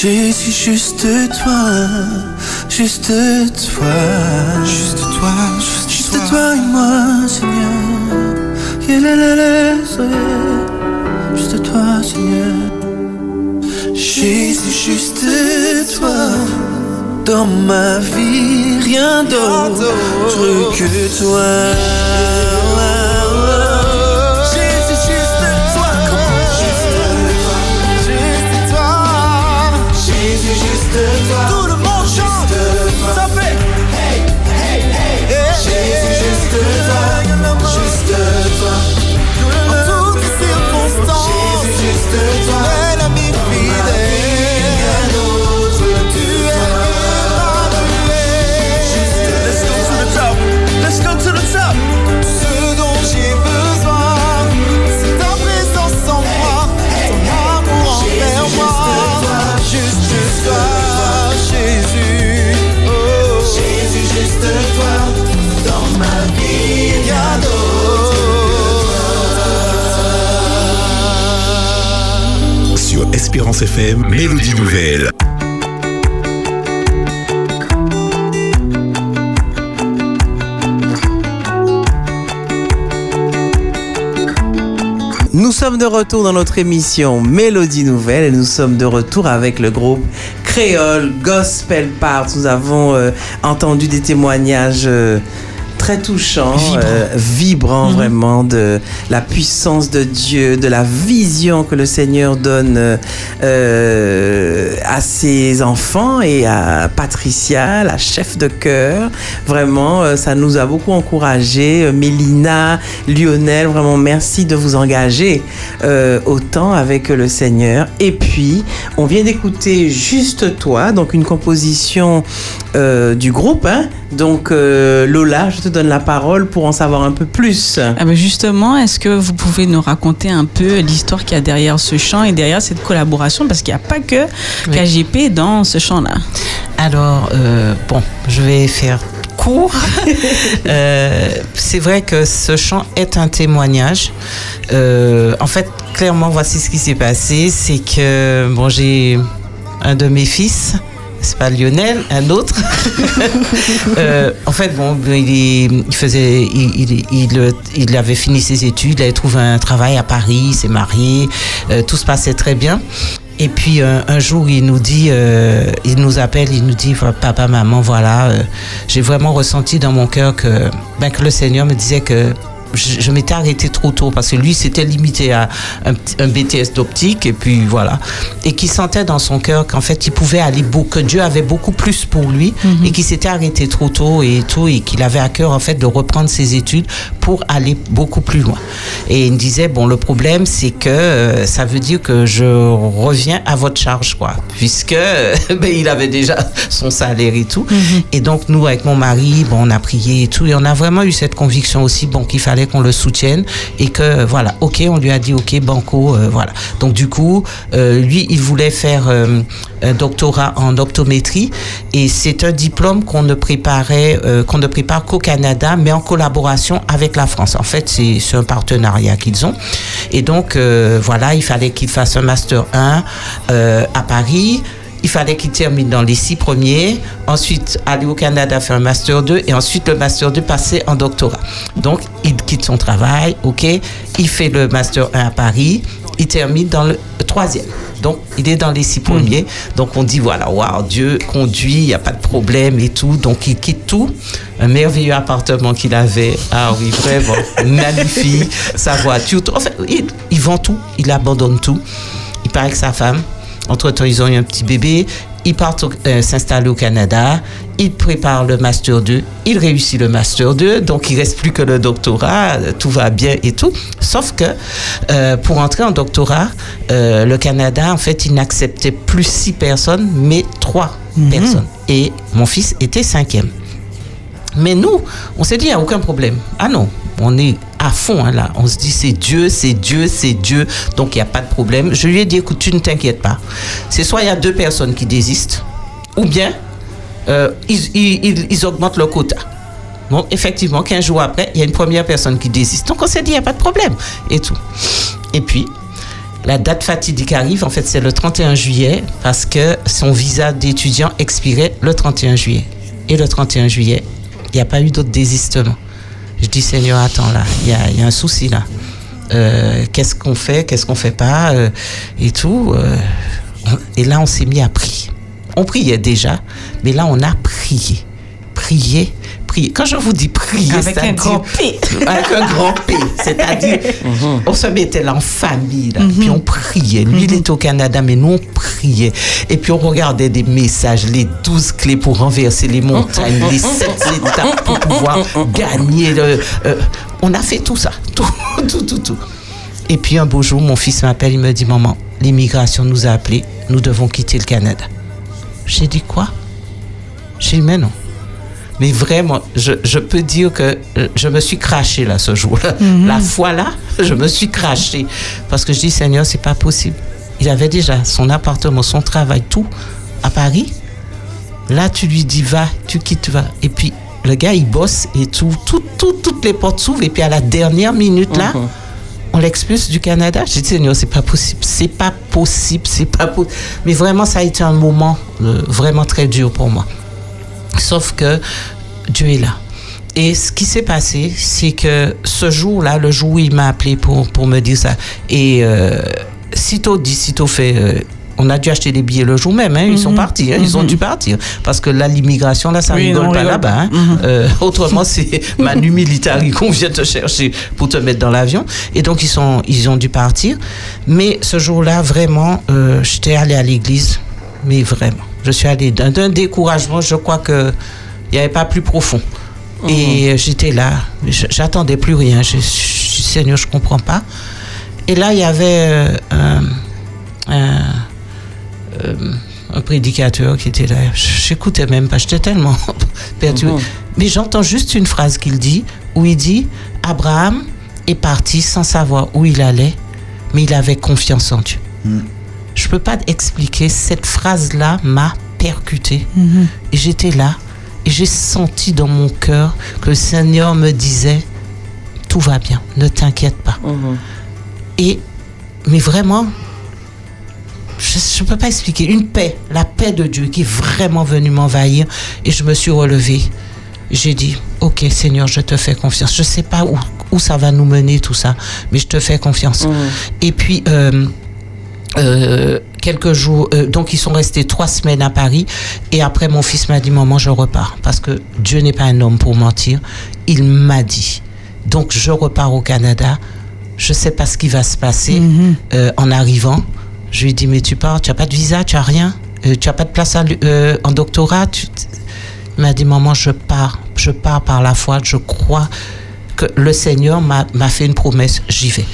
Jésus, juste toi. Juste toi. Juste toi. Juste, toi. et moi, Seigneur. Juste toi, Seigneur. Jésus, juste toi. Dans ma vie, rien d'autre que toi. Espérance FM, Mélodie Nouvelle. Nous sommes de retour dans notre émission Mélodie Nouvelle et nous sommes de retour avec le groupe Créole Gospel Parts. Nous avons euh, entendu des témoignages euh, très touchants, Vibrants. euh, Mhm. vraiment de la puissance de Dieu, de la vision que le Seigneur donne euh, euh, à ses enfants et à Patricia, la chef de chœur. Vraiment, ça nous a beaucoup encouragé. Mélina, Lionel, vraiment merci de vous engager euh, autant avec le Seigneur. Et puis, on vient d'écouter Juste toi, donc une composition du groupe. hein. Donc, euh, Lola, je te donne la parole pour en savoir un peu plus. Ah ben justement, est-ce que vous pouvez nous raconter un peu l'histoire qu'il y a derrière ce chant et derrière cette collaboration? Parce qu'il n'y a pas que Oui. KGP dans ce chant-là. Alors, euh, bon, je vais faire court. Euh, c'est vrai que ce chant est un témoignage. Euh, en fait, clairement, voici ce qui s'est passé. C'est que, bon, j'ai un de mes fils, c'est pas Lionel, un autre. Euh, en fait, bon, il, faisait, il, avait fini ses études, il avait trouvé un travail à Paris, il s'est marié, euh, tout se passait très bien. Et puis euh, un jour, il nous dit, il nous appelle, il nous dit, papa, maman, voilà, j'ai vraiment ressenti dans mon cœur que, ben, que le Seigneur me disait que je, je m'étais arrêtée trop tôt parce que lui s'était limité à un, BTS d'optique et puis voilà. Et qui sentait dans son cœur qu'en fait il pouvait aller beaucoup, que Dieu avait beaucoup plus pour lui et qu'il s'était arrêté trop tôt et tout et qu'il avait à cœur en fait de reprendre ses études pour aller beaucoup plus loin. Et il me disait bon le problème c'est que euh, ça veut dire que je reviens à votre charge quoi puisque ben, il avait déjà son salaire et tout. Et donc nous avec mon mari bon on a prié et tout et on a vraiment eu cette conviction aussi bon qu'il fallait qu'on le soutienne et que voilà ok on lui a dit ok banco euh, voilà. Donc du coup euh, lui il voulait faire euh, un doctorat en optométrie et c'est un diplôme qu'on ne préparait qu'on ne prépare qu'au Canada mais en collaboration avec la France. En fait c'est un partenariat qu'ils ont. Et donc voilà il fallait qu'il fasse un master 1 euh, à Paris il fallait qu'il termine dans les six premiers, ensuite aller au Canada faire un master 2 et ensuite le master 2 passer en doctorat. Donc il quitte son travail, ok, il fait le master 1 à Paris, il termine dans le troisième. Donc il est dans les six premiers. Donc on dit voilà, waouh, Dieu conduit, il n'y a pas de problème et tout. Donc il quitte tout, un merveilleux appartement qu'il avait. Ah oui, vraiment magnifique, sa voiture. tout. En fait, il, il vend tout, il abandonne tout. Il paraît que sa femme, entre-temps, ils ont eu un petit bébé. Ils partent euh, s'installer au Canada. Ils préparent le Master 2. Il réussit le Master 2. Donc, il reste plus que le doctorat. Tout va bien et tout. Sauf que euh, pour entrer en doctorat, euh, le Canada, en fait, il n'acceptait plus six personnes, mais trois personnes. Et mon fils était cinquième. Mais nous, on s'est dit, il n'y a aucun problème. Ah non, on est à fond hein, là. On se dit, c'est Dieu, c'est Dieu, c'est Dieu. Donc, il n'y a pas de problème. Je lui ai dit, écoute, tu ne t'inquiètes pas. C'est soit il y a deux personnes qui désistent, ou bien euh, ils, augmentent le quota. Bon, effectivement, 15 jours après, il y a une première personne qui désiste. Donc, on s'est dit, il n'y a pas de problème. Et tout. Et puis, la date fatidique arrive, en fait, c'est le 31 juillet, parce que son visa d'étudiant expirait le 31 juillet. Et le 31 juillet, il n'y a pas eu d'autre désistement. Je dis, Seigneur, attends là, il y a, un souci là. Euh, qu'est-ce qu'on fait, qu'est-ce qu'on fait pas, euh, et tout. euh, et là, on s'est mis à prier. On priait déjà, mais là, on a prié. Prier, prier. Quand je vous dis prier, Avec un grand P. Avec un grand P. C'est-à-dire, on se mettait là en famille, là, puis on priait. Lui, il était au Canada, mais nous, on priait. Et puis, on regardait des messages, les 12 clés pour renverser les montagnes, les 7 étapes pour pouvoir gagner. Le, euh, on a fait tout ça. Tout, tout, tout, tout. Et puis, un beau jour, mon fils m'appelle, il me dit, maman, l'immigration nous a appelés, nous devons quitter le Canada. J'ai dit, quoi? J'ai dit, mais non. Mais vraiment, je, je peux dire que euh, je me suis craché là ce jour-là. La fois là, je me suis craché. Parce que je dis, Seigneur, c'est pas possible. Il avait déjà son appartement, son travail, tout à Paris. Là, tu lui dis, va, tu quittes, va. Et puis, le gars, il bosse et tout, tout, tout- toutes les portes s'ouvrent. Et puis, à la dernière minute, là, on l'expulse du Canada. J'ai dit, Seigneur, c'est pas possible, c'est pas possible, c'est pas possible. Mais vraiment, ça a été un moment euh, vraiment très dur pour moi. Sauf que Dieu est là. Et ce qui s'est passé, c'est que ce jour-là, le jour où il m'a appelé pour, pour me dire ça, et euh, sitôt dit, sitôt fait, euh, on a dû acheter des billets le jour même, hein, ils sont partis, hein, ils ont dû partir. Parce que là, l'immigration, là, ça Oui, rigole non, pas là-bas. hein. Euh, autrement, c'est Manu Militari qu'on vient te chercher pour te mettre dans l'avion. Et donc, ils, sont, ils ont dû partir. Mais ce jour-là, vraiment, euh, j'étais allée à l'église, mais vraiment. Je suis allée d'un découragement, je crois que il n'y avait pas plus profond. Et j'étais là, j'attendais plus rien. Je, je, Seigneur, je comprends pas. Et là, il y avait euh, un, un, euh, un prédicateur qui était là. J'écoutais même pas, j'étais tellement perdu. Mais j'entends juste une phrase qu'il dit, où il dit Abraham est parti sans savoir où il allait, mais il avait confiance en Dieu. Je peux pas expliquer, cette phrase-là m'a percuté. Et j'étais là, et j'ai senti dans mon cœur que le Seigneur me disait Tout va bien, ne t'inquiète pas. Et, mais vraiment, je ne peux pas expliquer, une paix, la paix de Dieu qui est vraiment venue m'envahir, et je me suis relevée. J'ai dit, ok Seigneur, je te fais confiance. Je ne sais pas où, où ça va nous mener tout ça, mais je te fais confiance. Et puis, euh, euh, quelques jours, euh, donc ils sont restés trois semaines à Paris. Et après, mon fils m'a dit, maman, je repars. Parce que Dieu n'est pas un homme pour mentir. Il m'a dit, Donc je repars au Canada. Je sais pas ce qui va se passer Mhm. euh, en arrivant. Je lui ai dit mais tu pars, tu as pas de visa, tu as rien, Euh, tu as pas de place à euh, en doctorat. Tu... Il m'a dit maman je pars, je pars par la foi, je crois que le Seigneur m'a fait une promesse, j'y vais.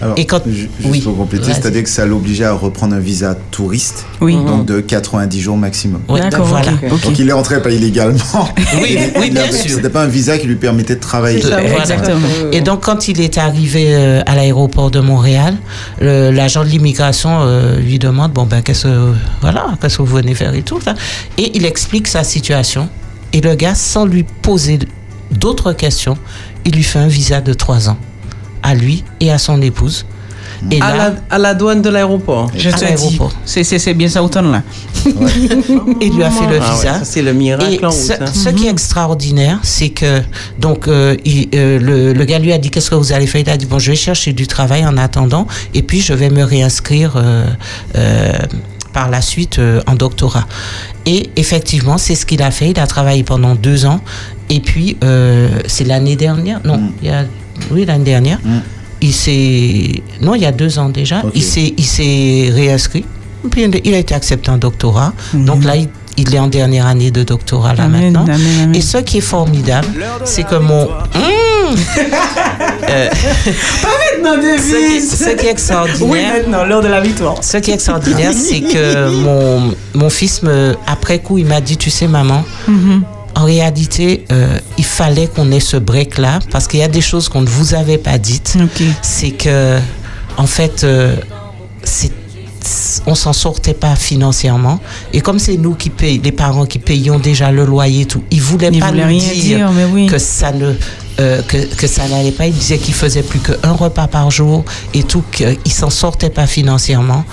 Alors, Et quand- ju- juste oui, pour compléter, c'est-à-dire que ça l'obligeait à reprendre un visa touriste, Oui. donc de 90 jours maximum. Oui, D'accord, voilà. Donc il est rentré pas illégalement. Oui, oui, Il bien avait- sûr. C'était pas un visa qui lui permettait de travailler. C'est ça, Voilà. Exactement. Et donc, quand il est arrivé euh, à l'aéroport de Montréal, l'agent de l'immigration euh, lui demande bon ben qu'est-ce que voilà qu'est-ce que vous venez faire et tout ça. Et il explique sa situation. Et le gars, sans lui poser d'autres questions, il lui fait un visa de trois ans à lui et à son épouse. Et À là, la, à la douane de l'aéroport. Je à te dis, l'aéroport. c'est bien ça autant là. il lui a fait le Ah ouais, visa. c'est le miracle Et en ce, route. hein. ce qui est extraordinaire, c'est que donc euh, il- euh, le, le gars lui a dit qu'est-ce que vous allez faire? Il a dit bon je vais chercher du travail en attendant et puis je vais me réinscrire euh, euh, par la suite euh, en doctorat. Et effectivement, c'est ce qu'il a fait. Il a travaillé pendant deux ans et puis euh, c'est l'année dernière, non, Mm. il y a oui l'année dernière. Mm. Il s'est non il y a deux ans déjà. Il s'est réinscrit. Puis il a été accepté en doctorat. Donc là il, il est en dernière année de doctorat là Amen, maintenant. amen, amen. Et ce qui est formidable, c'est que mon. Mmh Euh, ce, qui, ce qui est extraordinaire. maintenant, l'heure de la victoire. Ce qui est extraordinaire, c'est que mon, mon fils, me, après coup, il m'a dit, tu sais, maman, en réalité, euh, fallait qu'on ait ce break-là, parce qu'il y a des choses qu'on ne vous avait pas dites. C'est que, en fait, euh, c'est on s'en sortait pas financièrement et comme c'est nous qui payons les parents qui payons déjà le loyer et tout ils voulaient pas nous dire, dire, mais oui. que ça ne euh, que, que ça n'allait pas. Il disait qu'il faisait plus qu'un repas par jour et tout, qu'il s'en sortait pas financièrement.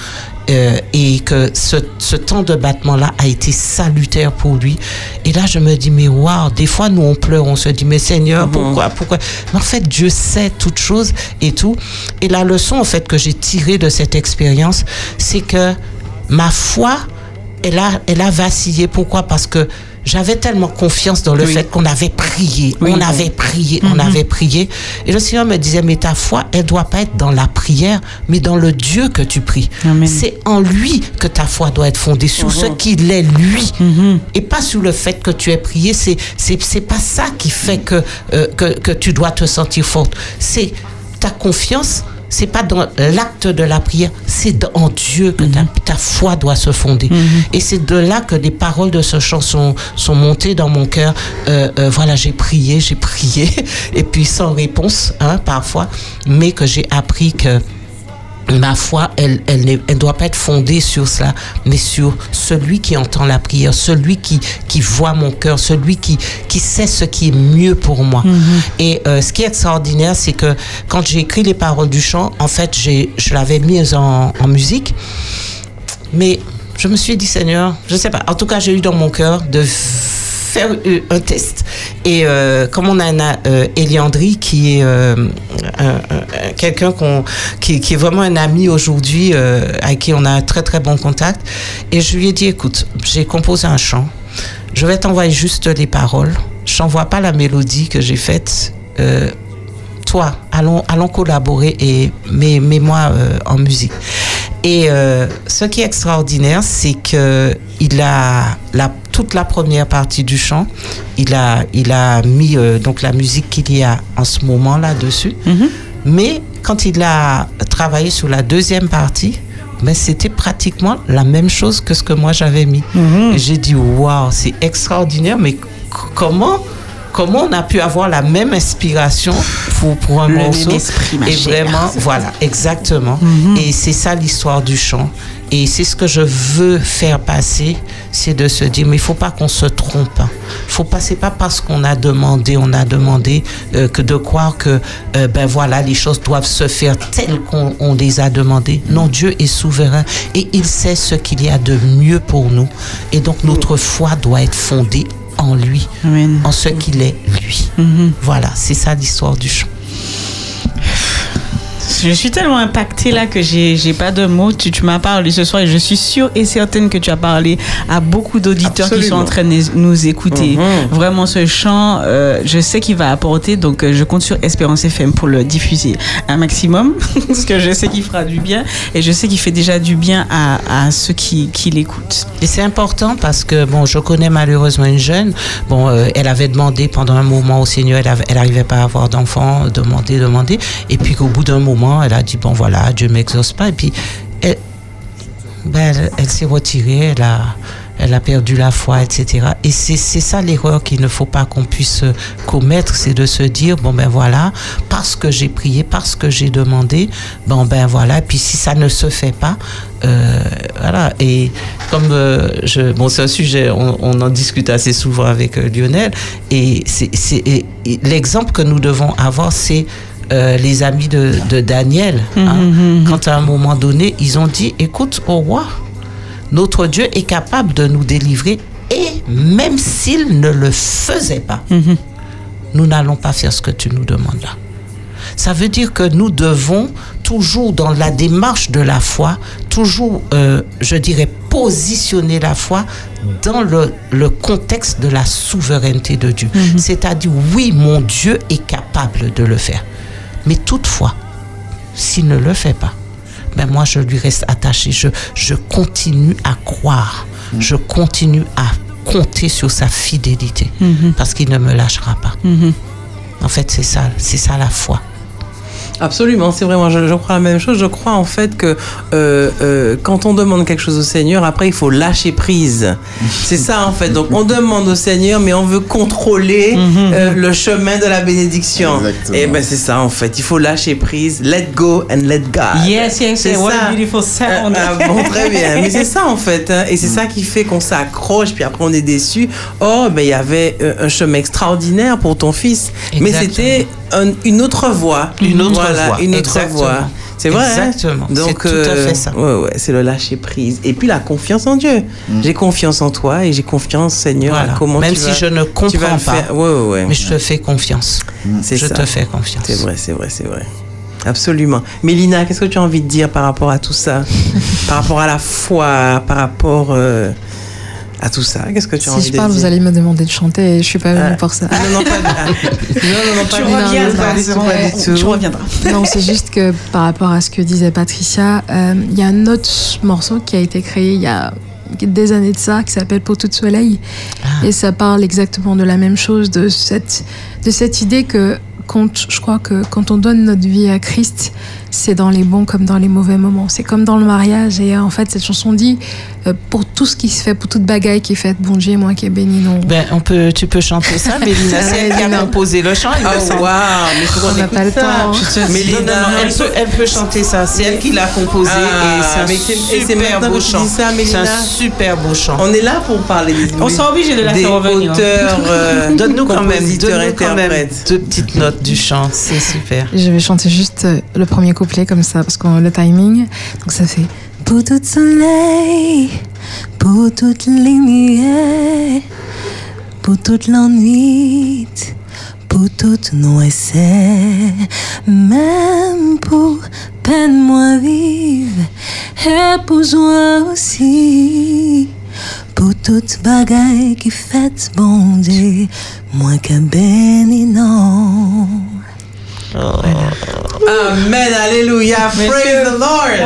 Euh, et que ce, ce temps de battement-là a été salutaire pour lui. Et là, je me dis, mais waouh, des fois, nous, on pleure, on se dit, mais Seigneur, pourquoi, pourquoi? Mais en fait, Dieu sait toutes choses et tout. Et la leçon, en fait, que j'ai tirée de cette expérience, c'est que ma foi, elle a, elle a vacillé. Pourquoi? Parce que j'avais tellement confiance dans le Oui. fait qu'on avait prié, Oui. on avait prié, on avait prié. Et le Seigneur me disait, mais ta foi, elle doit pas être dans la prière, mais dans le Dieu que tu pries. Amen. C'est en lui que ta foi doit être fondée, sur ce qu'il est lui, et pas sur le fait que tu aies prié. C'est c'est c'est pas ça qui fait que euh, que que tu dois te sentir forte. C'est ta confiance. C'est pas dans l'acte de la prière, c'est dans- en Dieu que ta, ta foi doit se fonder. Et c'est de là que les paroles de ce chant sont, sont montées dans mon cœur. Euh, euh, voilà, j'ai prié, j'ai prié, et puis sans réponse, hein, parfois, mais que j'ai appris que ma foi, elle, elle ne elle doit pas être fondée sur cela, mais sur celui qui entend la prière, celui qui, qui voit mon cœur, celui qui, qui sait ce qui est mieux pour moi. Et euh, ce qui est extraordinaire, c'est que quand j'ai écrit les paroles du chant, en fait, je l'avais mise en, en musique, mais je me suis dit, Seigneur, je sais pas, en tout cas, j'ai eu dans mon cœur de faire euh, un test. Et euh, comme on a euh, Eliandri qui est un- un- quelqu'un qui, est vraiment un ami aujourd'hui, avec qui on a un très très bon contact, et je lui ai dit, écoute, j'ai composé un chant, je vais t'envoyer juste les paroles, je t'envoie pas la mélodie que j'ai faite. Toi, allons, allons collaborer et mets, mets-moi en musique. Et ce qui est extraordinaire, c'est que il a la, toute la première partie du chant, il a, il a mis euh, donc la musique qu'il y a en ce moment là dessus. Mais quand il a travaillé sur la deuxième partie, ben c'était pratiquement la même chose que ce que moi j'avais mis. Et j'ai dit waouh, c'est extraordinaire, mais comment comment on a pu avoir la même inspiration pour, pour un Le même morceau? esprit, ma et chère. vraiment voilà exactement. Et c'est ça l'histoire du chant et c'est ce que je veux faire passer c'est de se dire mais il faut pas qu'on se trompe faut pas c'est pas parce qu'on a demandé on a demandé euh, que de croire que euh, ben voilà les choses doivent se faire telles qu'on on les a demandées non Dieu est souverain et il sait ce qu'il y a de mieux pour nous et donc notre foi doit être fondée en lui Amen. en ce qu'il est lui. Voilà, c'est ça l'histoire du chant. Je suis tellement impactée là que j'ai pas de mots. Tu, tu m'as parlé ce soir et je suis sûre et certaine que tu as parlé à beaucoup d'auditeurs qui sont en train de nous écouter. Mhm. Vraiment, ce chant, euh, je sais qu'il va apporter, donc euh, je compte sur Espérance FM pour le diffuser un maximum, parce que je sais qu'il fera du bien et je sais qu'il fait déjà du bien à, à ceux qui, qui l'écoutent. Et c'est important parce que, bon, je connais malheureusement une jeune. Bon, euh, elle avait demandé pendant un moment au Seigneur, elle, avait- elle arrivait pas à avoir d'enfant, demandé, demandé. Et puis qu'au bout d'un moment, elle a dit, bon, voilà, Dieu m'exauce pas. Et puis, elle, ben, s'est retirée, elle a, elle a perdu la foi, etc. Et c'est ça l'erreur qu'il ne faut pas qu'on puisse euh, commettre, c'est de se dire, bon ben voilà, parce que j'ai prié, parce que j'ai demandé, bon ben voilà, et puis si ça ne se fait pas, euh, voilà. Et comme euh, bon, c'est un sujet, on, en discute assez souvent avec Lionel, et c'est l'exemple que nous devons avoir, c'est euh, les amis de, de Daniel. hein. Quand à un moment donné, ils ont dit, écoute, au roi, notre Dieu est capable de nous délivrer et même s'il ne le faisait pas, nous n'allons pas faire ce que tu nous demandes là. Ça veut dire que nous devons toujours dans la démarche de la foi, toujours, euh, je dirais, positionner la foi dans le, le contexte de la souveraineté de Dieu. C'est-à-dire, oui, mon Dieu est capable de le faire. Mais toutefois, s'il ne le fait pas, ben moi je lui reste attaché. Je, je continue à croire. Je continue à compter sur sa fidélité. Parce qu'il ne me lâchera pas. En fait, c'est ça, c'est ça la foi. Absolument, c'est vraiment, je, je crois la même chose. Je crois en fait que euh, euh, quand on demande quelque chose au Seigneur, après il faut lâcher prise. C'est ça en fait. Donc on demande au Seigneur, mais on veut contrôler euh, le chemin de la bénédiction. Exactement. Et ben c'est ça en fait. Il faut lâcher prise, let go and let God. Yes, yes, C'est yes. What ça. a beautiful sound. Ah, ah, bon, très bien. Mais c'est ça en fait. hein. Et c'est ça qui fait qu'on s'accroche, puis après on est déçu. Oh, ben il y avait un chemin extraordinaire pour ton fils. Mais c'était un- une autre voie. Une autre Voilà, voie. Une autre Exactement. voie. C'est vrai. hein Exactement. C'est Donc, tout à euh, fait ça. Ouais, ouais, c'est le lâcher prise. Et puis la confiance en Dieu. J'ai confiance en toi et j'ai confiance, Seigneur, Voilà. à comment Même tu si vas- je ne comprends pas, faire. Ouais, mais je te fais confiance. C'est Je ça. te fais confiance. C'est vrai, c'est vrai, c'est vrai. Absolument. Mélina, qu'est-ce que tu as envie de dire par rapport à tout ça? Par rapport à la foi, par rapport euh, à tout ça Qu'est-ce que tu as envie Si je de parle, dire vous allez me demander de chanter et je suis pas venue Ah. pour ça. Non, non, pas du ah. Non, non, non, pas Tu du tout. reviendras, Pas tu reviendras. Non, c'est juste que par rapport à ce que disait Patricia, euh, il y a un autre morceau qui a été créé il y a des années de ça qui s'appelle Pour tout de soleil et ça parle exactement de la même chose de cette de cette idée que quand je crois que quand on donne notre vie à Christ c'est dans les bons comme dans les mauvais moments c'est comme dans le mariage et euh, en fait cette chanson dit euh, pour tout ce qui se fait pour toute bagaille qui est faite bon Dieu moi qui est béni non Ben, on peut, tu peux chanter ça, Mélina. C'est elle qui a composé le chant. Oh, waouh, On n'a pas le temps. Non, non, Mélina, non, elle, peut, elle peut chanter ça. C'est elle qui l'a composé Ah, et c'est- c'est un super beau chant. C'est un super beau chant. On est là pour parler des On sera obligé de la faire revenir. hein. auteurs, euh, Donne-nous quand même, donne-nous quand même deux petites notes du chant. C'est super. Je vais chanter juste le premier comme ça, parce qu'on a le timing. Donc ça fait Pour tout soleil, pour toute lumière, pour toute l'ennui, pour toute noisette, même pour peine moi vive, et pour joie aussi. Pour toute bagaille qui fait bon Dieu, moins qu'un béni non. Amen, alléluia, praise the Lord.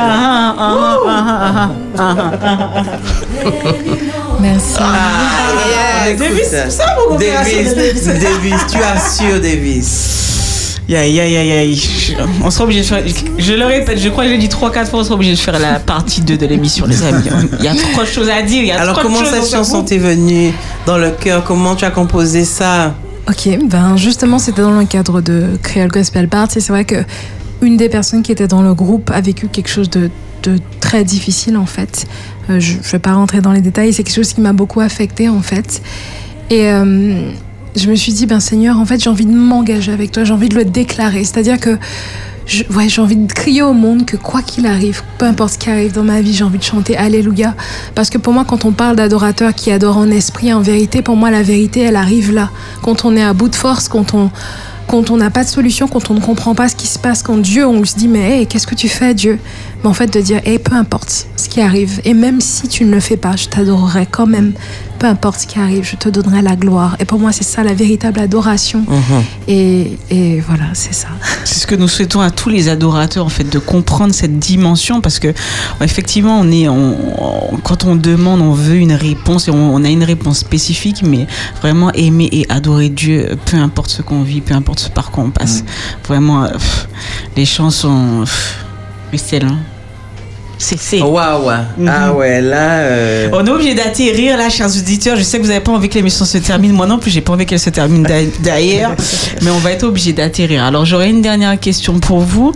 Merci. Ah, yeah. Davis, c'est ça, mon Davis, de Davis. Tu assures, Davis. Aïe, aïe, aïe, aïe. On sera obligé de faire. Je le répète, je crois que j'ai dit 3-4 fois, on sera obligé de faire la partie 2 de l'émission, les amis. Il y a trop de choses à dire. Il y a Alors, trop de comment choses cette chanson t'est venue dans le cœur? Comment tu as composé ça? Ok, ben justement, c'était dans le cadre de Creole Gospel Party. C'est vrai que une des personnes qui était dans le groupe a vécu quelque chose de, de très difficile en fait. Euh, je ne vais pas rentrer dans les détails, c'est quelque chose qui m'a beaucoup affectée en fait. Et euh, je me suis dit, ben Seigneur, en fait, j'ai envie de m'engager avec toi, j'ai envie de le déclarer. C'est-à-dire que je- ouais, j'ai envie de crier au monde que quoi qu'il arrive, peu importe ce qui arrive dans ma vie, j'ai envie de chanter Alléluia. Parce que pour moi, quand on parle d'adorateurs qui adorent en esprit, en vérité, pour moi, la vérité, elle arrive là. Quand on est à bout de force, quand on, quand on n'a pas de solution, quand on ne comprend pas ce qui se passe, quand Dieu, on se dit mais hey, qu'est-ce que tu fais Dieu? Mais en fait de dire hey, peu importe ce qui arrive, et même si tu ne le fais pas, je t'adorerai quand même. Peu importe ce qui arrive, je te donnerai la gloire. Et pour moi, c'est ça la véritable adoration. Et, et voilà, c'est ça. C'est ce que nous souhaitons à tous les adorateurs, en fait, de comprendre cette dimension, parce que effectivement, on est, on- on- quand on demande, on veut une réponse et on, on a une réponse spécifique, mais vraiment aimer et adorer Dieu, peu importe ce qu'on vit, peu importe ce par quoi on passe. Vraiment, euh, pff, les chansons, pff, Christelle, hein. c'est c'est. Waouh. Ah ouais, là. euh, On est obligé d'atterrir là, chers auditeurs. Je sais que vous n'avez pas envie que l'émission se termine. Moi non plus, j'ai pas envie qu'elle se termine d'a- d'ailleurs. Mais on va être obligé d'atterrir. Alors, j'aurais une dernière question pour vous.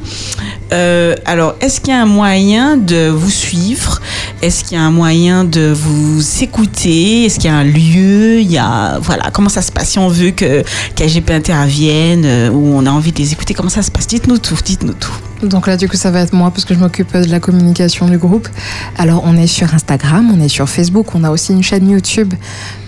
Euh, alors, est-ce qu'il y a un moyen de vous suivre? Est-ce qu'il y a un moyen de vous écouter? Est-ce qu'il y a un lieu? Il y a voilà comment ça se passe? Si on veut que KGP intervienne euh, ou on a envie de les écouter Comment ça se passe? Dites-nous tout. Dites-nous tout. Donc là, du coup, ça va être moi parce que je m'occupe de la communication du groupe. Alors, on est sur Instagram, on est sur Facebook, on a aussi une chaîne YouTube.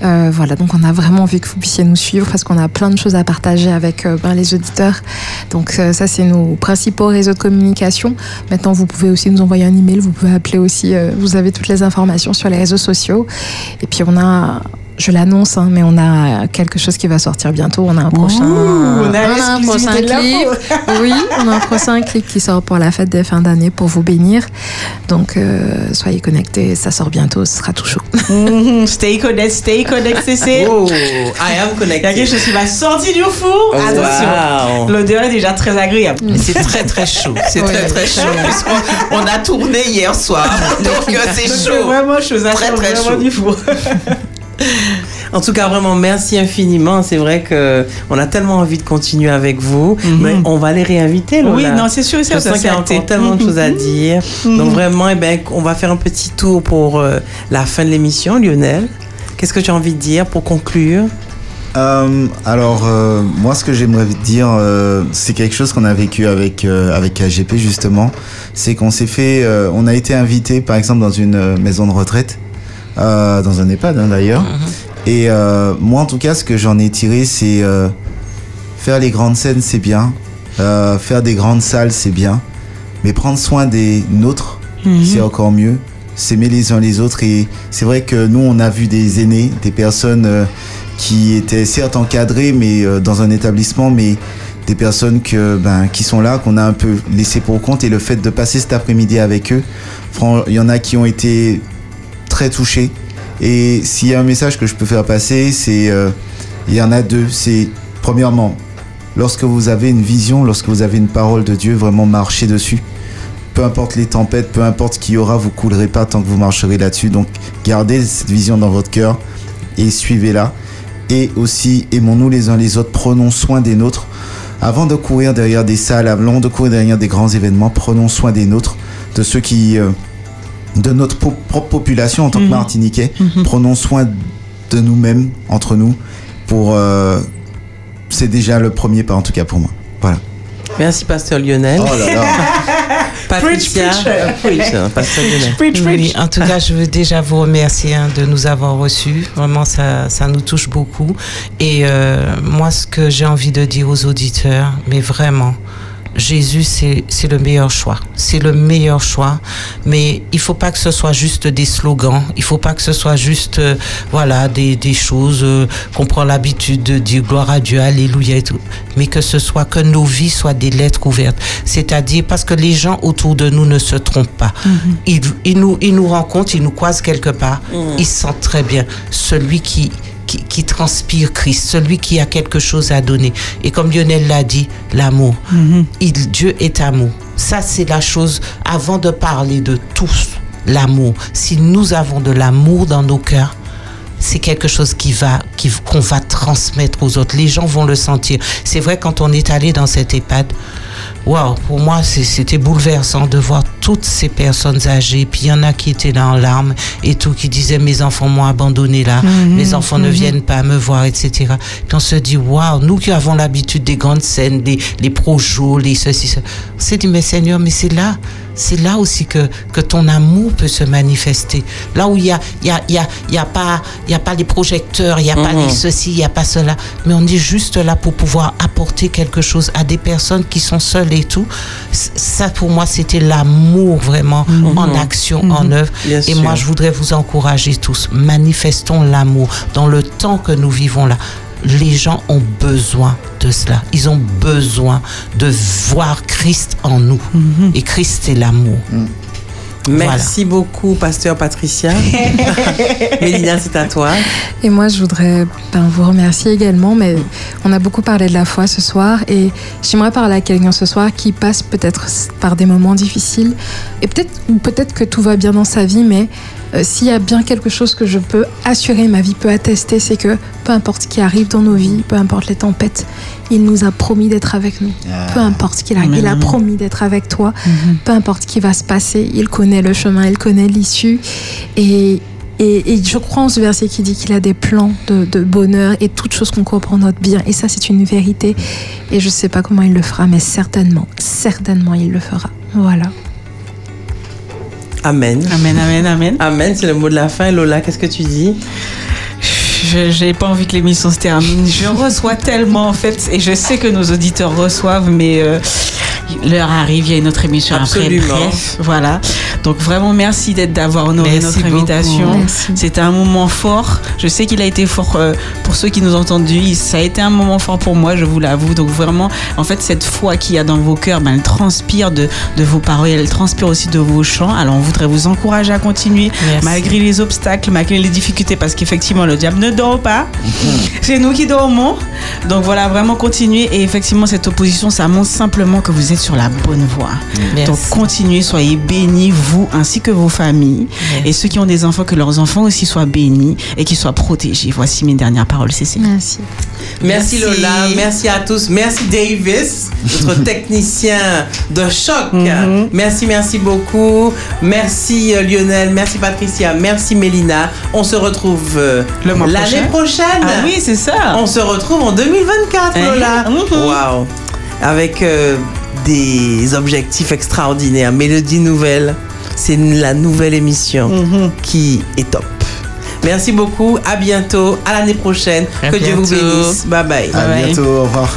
Euh, voilà, donc on a vraiment envie que vous puissiez nous suivre parce qu'on a plein de choses à partager avec euh, ben, les auditeurs. Donc euh, ça, c'est nos principaux réseaux de communication. Maintenant, vous pouvez aussi nous envoyer un email, vous pouvez appeler aussi. vous avez toutes les informations sur les réseaux sociaux. Et puis on a je l'annonce, hein, mais on a quelque chose qui va sortir bientôt. On a un prochain, on a un prochain clip. Oui, on a un prochain clip qui sort pour la fête des fins d'année pour vous bénir. Donc euh, soyez connectés, ça sort bientôt, ce sera tout chaud. Stay connect, stay connect, CC. Oh, I am Il y a connected. quelque chose qui va sortir du four. Oh, Attention. wow. L'odeur est déjà très agréable. C'est très très chaud. C'est Oui. très très chaud. puisqu'on- on a tourné hier soir. Donc euh, c'est chaud. vraiment chaud. Ça Très, très vraiment chaud. du four. En tout cas, vraiment, merci infiniment. C'est vrai que on a tellement envie de continuer avec vous, mais on va les réinviter. Lola. Oui, non, c'est sûr certain, sens qu'il y a c'est encore tellement de choses à dire. Donc vraiment, eh ben, on va faire un petit tour pour euh, la fin de l'émission, Lionel. Qu'est-ce que tu as envie de dire pour conclure? Euh, alors, euh, moi, ce que j'aimerais dire, euh, c'est quelque chose qu'on a vécu avec, euh, avec AGP, justement. C'est qu'on s'est fait. euh, on a été invité, par exemple, dans une maison de retraite, euh, dans un EHPAD hein, d'ailleurs. Et euh, moi, en tout cas, ce que j'en ai tiré, c'est euh, faire les grandes scènes, c'est bien. Faire des grandes salles, c'est bien. Mais prendre soin des nôtres, c'est encore mieux. S'aimer les uns les autres. Et c'est vrai que nous, on a vu des aînés, des personnes qui étaient certes encadrées, mais dans un établissement, mais des personnes que, ben, qui sont là, qu'on a un peu laissé pour compte. Et le fait de passer cet après-midi avec eux, il y en a qui ont été très touchés. Et s'il y a un message que je peux faire passer, c'est euh, il y en a deux. C'est premièrement, lorsque vous avez une vision, lorsque vous avez une parole de Dieu, vraiment marchez dessus. Peu importe les tempêtes, peu importe ce qu'il y aura, vous coulerez pas tant que vous marcherez là-dessus. Donc gardez cette vision dans votre cœur et suivez-la. Et aussi, aimons-nous les uns les autres, prenons soin des nôtres. Avant de courir derrière des salles, avant de courir derrière des grands événements, prenons soin des nôtres, de ceux qui, euh, de notre propre population en tant que Martiniquais. Prenons soin de nous-mêmes, entre nous, pour. euh, c'est déjà le premier pas, en tout cas pour moi. Voilà. Merci, Pasteur Lionel. Oh là là. Patricia. Preach, preach. Oui, en tout cas, je veux déjà vous remercier hein, de nous avoir reçus. Vraiment, ça, ça nous touche beaucoup. Et euh, moi, ce que j'ai envie de dire aux auditeurs, mais vraiment, Jésus, c'est le meilleur choix. C'est le meilleur choix. Mais il faut pas que ce soit juste des slogans. Il faut pas que ce soit juste, euh, voilà, des, des choses euh, qu'on prend l'habitude de dire gloire à Dieu, alléluia et tout. Mais que ce soit que nos vies soient des lettres ouvertes. C'est-à-dire parce que les gens autour de nous ne se trompent pas. Ils, ils nous, ils nous rencontrent, ils nous croisent quelque part. Ils sentent très bien celui qui, qui, qui transpire Christ, celui qui a quelque chose à donner. Et comme Lionel l'a dit, l'amour. Il- Dieu est amour. Ça, c'est la chose, avant de parler de tous, l'amour. Si nous avons de l'amour dans nos cœurs, c'est quelque chose qui va, qui, qu'on va transmettre aux autres. Les gens vont le sentir. C'est vrai, quand on est allé dans cet EHPAD, waouh, pour moi, c'est- c'était bouleversant de voir toutes ces personnes âgées. Puis il y en a qui étaient là en larmes et tout, qui disaient Mes enfants m'ont abandonné là, mes enfants ne viennent pas me voir, etc. Puis on se dit Waouh, nous qui avons l'habitude des grandes scènes, des, les projos, les ceci, cela. On s'est dit Mais Seigneur, mais c'est là. C'est là aussi que, que ton amour peut se manifester. Là où il y a, y a, y a, y a pas, y a pas les projecteurs, il y a pas les ceci, il y a pas cela, mais on est juste là pour pouvoir apporter quelque chose à des personnes qui sont seules et tout. Ça, pour moi, c'était l'amour vraiment en action, en œuvre. Bien et sûr. moi, je voudrais vous encourager tous. Manifestons l'amour dans le temps que nous vivons là. Les gens ont besoin de cela. Ils ont besoin de voir Christ en nous. Et Christ, c'est l'amour. Merci beaucoup, pasteur Patricia. Mélina, c'est à toi. Et moi, je voudrais ben, vous remercier également, mais on a beaucoup parlé de la foi ce soir et j'aimerais parler à quelqu'un ce soir qui passe peut-être par des moments difficiles et peut-être ou peut-être que tout va bien dans sa vie, mais euh, s'il y a bien quelque chose que je peux assurer, ma vie peut attester, c'est que peu importe ce qui arrive dans nos vies, peu importe les tempêtes, il nous a promis d'être avec nous. Peu importe ce qu'il arrive, il a promis d'être avec toi. Peu importe ce qui va se passer, il connaît le chemin, il connaît l'issue. Et, et, et je crois en ce verset qui dit qu'il a des plans de, de bonheur et toutes choses qu'on comprend notre bien. Et ça, c'est une vérité. Et je ne sais pas comment il le fera, mais certainement, certainement, il le fera. Voilà. Amen. Amen, amen, amen. Amen, c'est le mot de la fin. Lola, qu'est-ce que tu dis? Je j'ai pas envie que l'émission se termine. Je reçois tellement en fait, et je sais que nos auditeurs reçoivent, mais euh, l'heure arrive, il y a une autre émission Absolument. après. Bref, voilà. Donc vraiment merci d'être d'avoir honoré Merci notre beaucoup. invitation. C'était un moment fort. Je sais qu'il a été fort euh, pour ceux qui nous ont entendus. Ça a été un moment fort pour moi, je vous l'avoue. Donc vraiment, en fait, cette foi qu'il y a dans vos cœurs, ben, elle transpire de, de vos paroles, elle transpire aussi de vos chants. Alors on voudrait vous encourager à continuer Merci. malgré les obstacles, malgré les difficultés, parce qu'effectivement le diable ne dort pas. C'est nous qui dormons. Donc voilà, vraiment continuer. Et effectivement, cette opposition, ça montre simplement que vous êtes sur la bonne voie. Merci. Donc continuez, soyez bénis, vous ainsi que vos familles. Merci. Et ceux qui ont des enfants, que leurs enfants aussi soient bénis et qu'ils soient protégés. Voici mes dernières paroles, Cécile. Merci. Merci, Merci. Lola, merci à tous. Merci Davis, notre technicien de choc. Mhm. Merci, merci beaucoup. Merci euh, Lionel, merci Patricia, merci Mélina. On se retrouve euh, l'année prochaine. Ah oui, c'est ça. On se retrouve en 2024, Eh, Lola. mhm. Waouh. Avec euh, des objectifs extraordinaires. Mélodie nouvelle, c'est la nouvelle émission Mhm. qui est top. Merci beaucoup, à bientôt, à l'année prochaine. À que Dieu vous bénisse. Bye bye. À Ouais. bientôt, au revoir.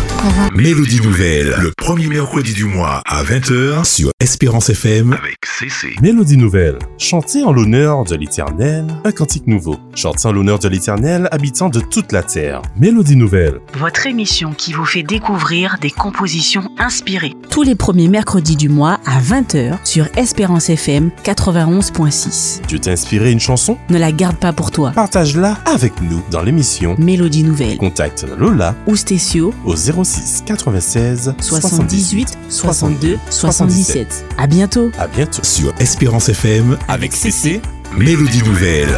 Mélodie Nouvelle, le premier mercredi du mois à 20h sur Espérance FM avec CC. Mélodie nouvelle. Chantez en l'honneur de l'Éternel un cantique nouveau. Chantez en l'honneur de l'Éternel, habitant de toute la terre. Mélodie nouvelle. Votre émission qui vous fait découvrir des compositions inspirées. tous les premiers mercredis du mois à 20h sur Espérance FM 91.6. Dieu t'a inspiré une chanson? Ne la garde pas pour toi. Partage-la avec nous dans l'émission. Mélodie nouvelle. Contacte Lola Ou Stécio au 06 96 78 62 77. À bientôt. À bientôt. Sur Espérance FM Avec CC. Mélodie Nouvelle.